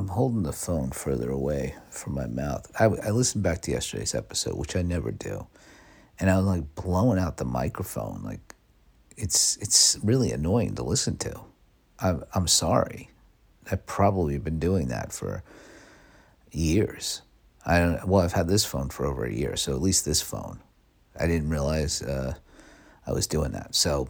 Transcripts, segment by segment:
I'm holding the phone further away from my mouth. I, I listened back to yesterday's episode, which I never do, and I was like blowing out the microphone. Like, it's it's really annoying to listen to. I'm I'm sorry. I've probably been doing that for years. I don't. Well, I've had this phone for over a year, so at least this phone. I didn't realize uh, I was doing that. So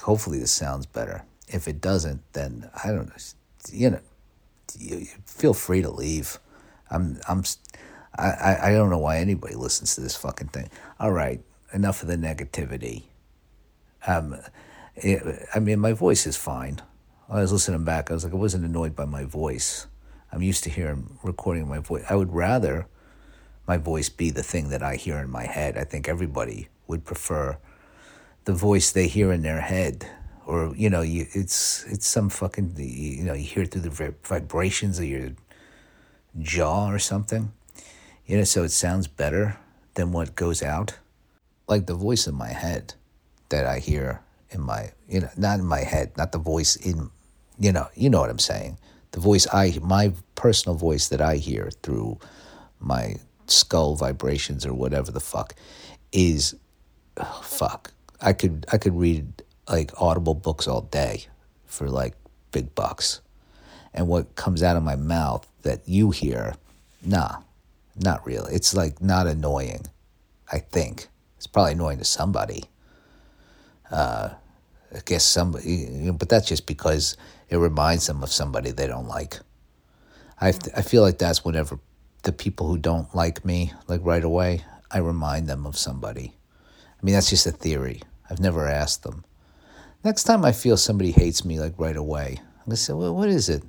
hopefully this sounds better. If it doesn't, then I don't know. You know, you, feel free to leave. I'm I'm I, I don't know why anybody listens to this fucking thing. All right, enough of the negativity. Um, it, I mean, my voice is fine. I was listening back. I was like, I wasn't annoyed by my voice. I'm used to hearing recording my voice. I would rather my voice be the thing that I hear in my head. I think everybody would prefer the voice they hear in their head or you know you it's it's some fucking you know you hear through the vibrations of your jaw or something. You know so it sounds better than what goes out. Like the voice in my head that i hear in my you know not in my head not the voice in you know you know what i'm saying. The voice i my personal voice that i hear through my skull vibrations or whatever the fuck is oh, fuck. I could i could read like audible books all day for like big bucks. And what comes out of my mouth that you hear, nah, not really. It's like not annoying, I think. It's probably annoying to somebody. Uh, I guess somebody, but that's just because it reminds them of somebody they don't like. I, I feel like that's whenever the people who don't like me, like right away, I remind them of somebody. I mean, that's just a theory. I've never asked them. Next time I feel somebody hates me like right away, I'm gonna say, well, what is it?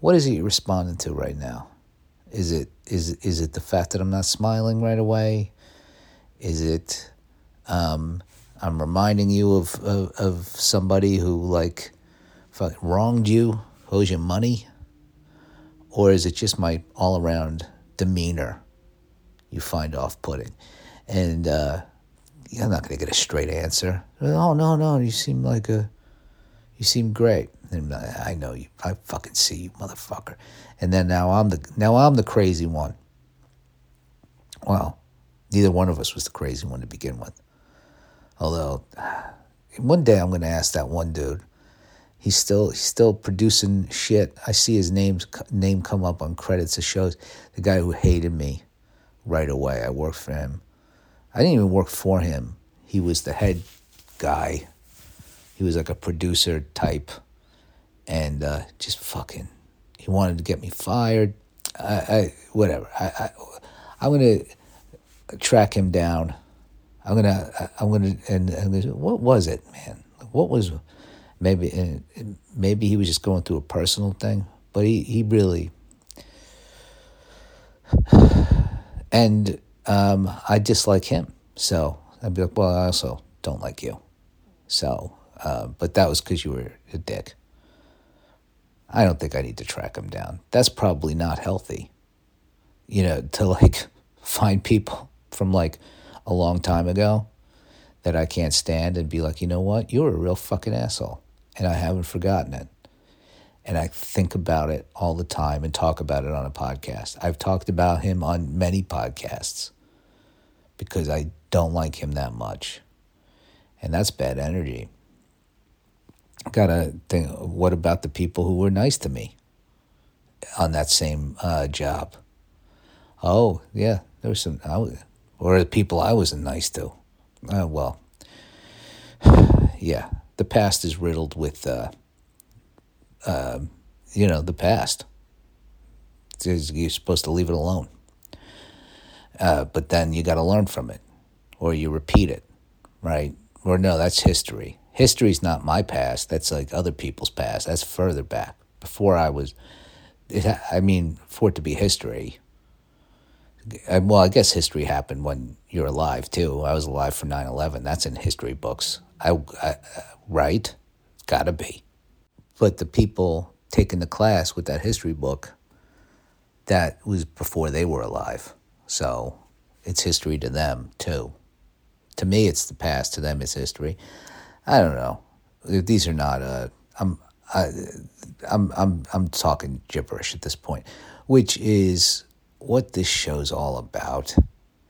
What is it you're responding to right now? Is it is is it the fact that I'm not smiling right away? Is it um, I'm reminding you of, of, of somebody who like wronged you, owes you money, or is it just my all around demeanor you find off putting? And uh, I'm not going to get a straight answer. Oh no, no, you seem like a, you seem great. And I know you. I fucking see you, motherfucker. And then now I'm the now I'm the crazy one. Well, neither one of us was the crazy one to begin with. Although, one day I'm going to ask that one dude. He's still he's still producing shit. I see his name's name come up on credits of shows. The guy who hated me right away. I worked for him I didn't even work for him. He was the head guy. He was like a producer type, and uh, just fucking. He wanted to get me fired. I, I whatever. I, I I'm gonna track him down. I'm gonna I'm gonna and, and what was it, man? What was maybe maybe he was just going through a personal thing, but he he really and um, I dislike him. So I'd be like, well, I also don't like you. So, uh, but that was because you were a dick. I don't think I need to track him down. That's probably not healthy. You know, to like find people from like a long time ago that I can't stand and be like, you know what? You're a real fucking asshole. And I haven't forgotten it. And I think about it all the time and talk about it on a podcast. I've talked about him on many podcasts because I don't like him that much. And that's bad energy. Gotta think, what about the people who were nice to me on that same uh, job? Oh, yeah, there was some, I was, or the people I wasn't nice to. Uh, well, yeah, the past is riddled with, uh, uh, you know, the past. You're supposed to leave it alone. Uh, but then you got to learn from it or you repeat it, right? Or no, that's history. History's not my past. That's like other people's past. That's further back. Before I was, I mean, for it to be history, well, I guess history happened when you're alive too. I was alive for 9 11. That's in history books. I, I right? Gotta be. But the people taking the class with that history book, that was before they were alive. So it's history to them too. To me, it's the past. To them, it's history. I don't know. These are not. Uh, I'm. I, I'm I'm I'm talking gibberish at this point, which is what this show's all about.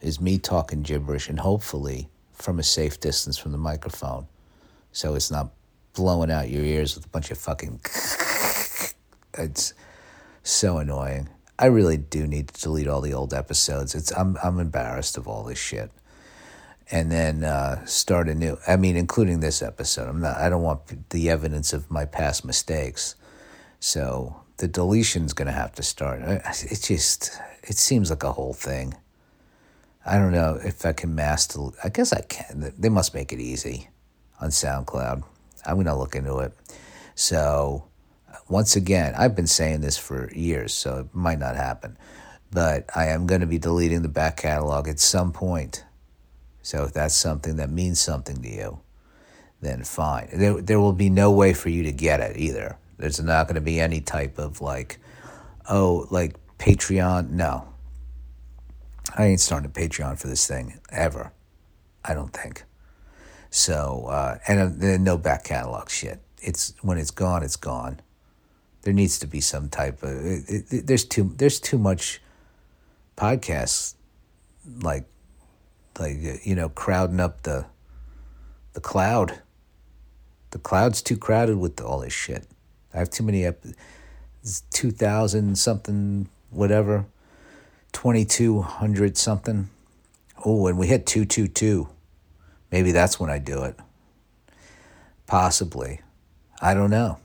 Is me talking gibberish and hopefully from a safe distance from the microphone, so it's not blowing out your ears with a bunch of fucking. it's so annoying. I really do need to delete all the old episodes. It's I'm I'm embarrassed of all this shit and then uh, start anew. I mean, including this episode. I'm not. I don't want the evidence of my past mistakes. So the deletion's to have to start. It just it seems like a whole thing. I don't know if I can master. I guess I can. They must make it easy on SoundCloud. I'm going to look into it. So once again, I've been saying this for years, so it might not happen. But I am going to be deleting the back catalog at some point so if that's something that means something to you, then fine. There, there will be no way for you to get it either. There's not going to be any type of like, oh, like Patreon. No. I ain't starting a Patreon for this thing ever. I don't think. So, uh, and then no back catalog shit. It's when it's gone, it's gone. There needs to be some type of. It, it, there's too there's too much podcasts like like uh, you know crowding up the the cloud. The cloud's too crowded with all this shit. I have too many ep- 2000 something whatever 2200 something. Oh, and we hit 222. Maybe that's when I do it. Possibly. I don't know.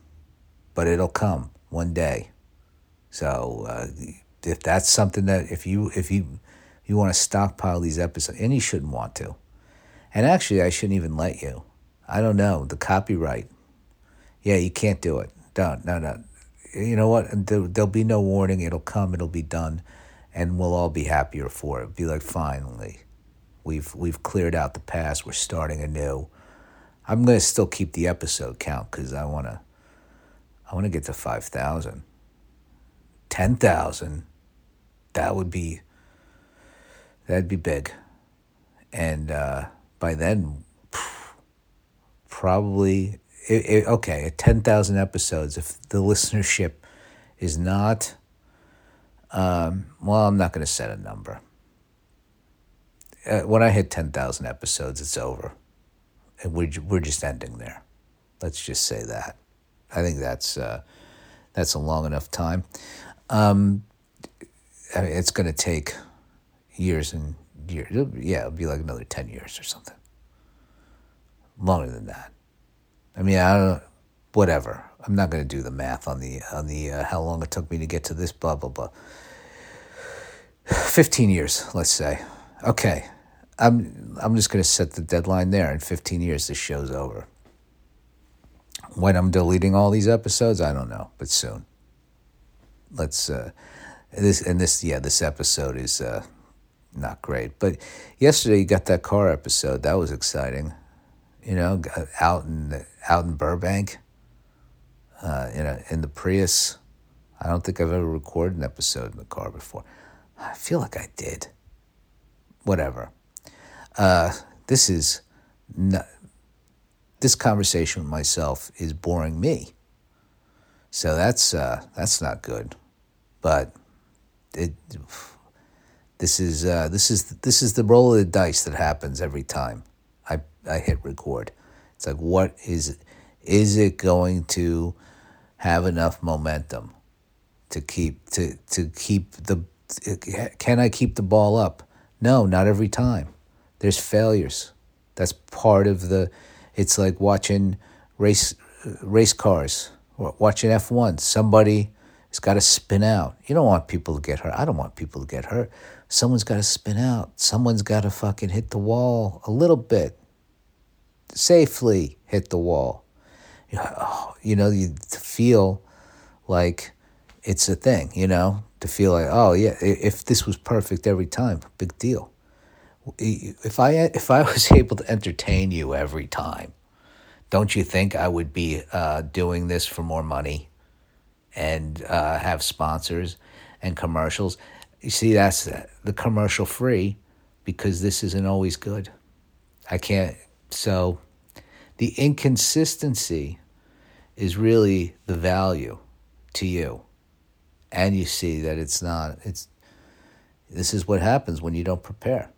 But it'll come one day. So uh, if that's something that if you if you you want to stockpile these episodes, and you shouldn't want to. And actually, I shouldn't even let you. I don't know the copyright. Yeah, you can't do it. Don't. No, no. You know what? There'll be no warning. It'll come. It'll be done, and we'll all be happier for it. Be like, finally, we've we've cleared out the past. We're starting anew. I'm gonna still keep the episode count because I wanna. I want to get to 5,000. 10,000. That would be That'd be big. And uh, by then, probably, it, it, okay, at 10,000 episodes, if the listenership is not, um, well, I'm not going to set a number. Uh, when I hit 10,000 episodes, it's over. And we're, we're just ending there. Let's just say that. I think that's, uh, that's a long enough time. Um, I mean, it's going to take years and years. It'll yeah, it'll be like another 10 years or something. Longer than that. I mean, I don't whatever. I'm not going to do the math on the on the uh, how long it took me to get to this blah blah blah. 15 years, let's say. Okay. I'm I'm just going to set the deadline there in 15 years this show's over. When I'm deleting all these episodes, I don't know, but soon. Let's uh this and this yeah, this episode is uh not great. But yesterday you got that car episode. That was exciting. You know, out in out in Burbank, uh, in a, in the Prius. I don't think I've ever recorded an episode in the car before. I feel like I did. Whatever. Uh, this is this conversation with myself is boring me. So that's uh, that's not good. But it this is uh, this is this is the roll of the dice that happens every time I I hit record. It's like what is is it going to have enough momentum to keep to to keep the can I keep the ball up? No, not every time. There's failures. That's part of the. It's like watching race race cars, watching F one. Somebody has got to spin out. You don't want people to get hurt. I don't want people to get hurt someone's got to spin out. Someone's got to fucking hit the wall a little bit, safely hit the wall. You oh, know, you feel like it's a thing. You know, to feel like, oh yeah, if this was perfect every time, big deal. If I if I was able to entertain you every time, don't you think I would be uh, doing this for more money, and uh, have sponsors and commercials? You see, that's the commercial free because this isn't always good. I can't. So the inconsistency is really the value to you. And you see that it's not, it's, this is what happens when you don't prepare.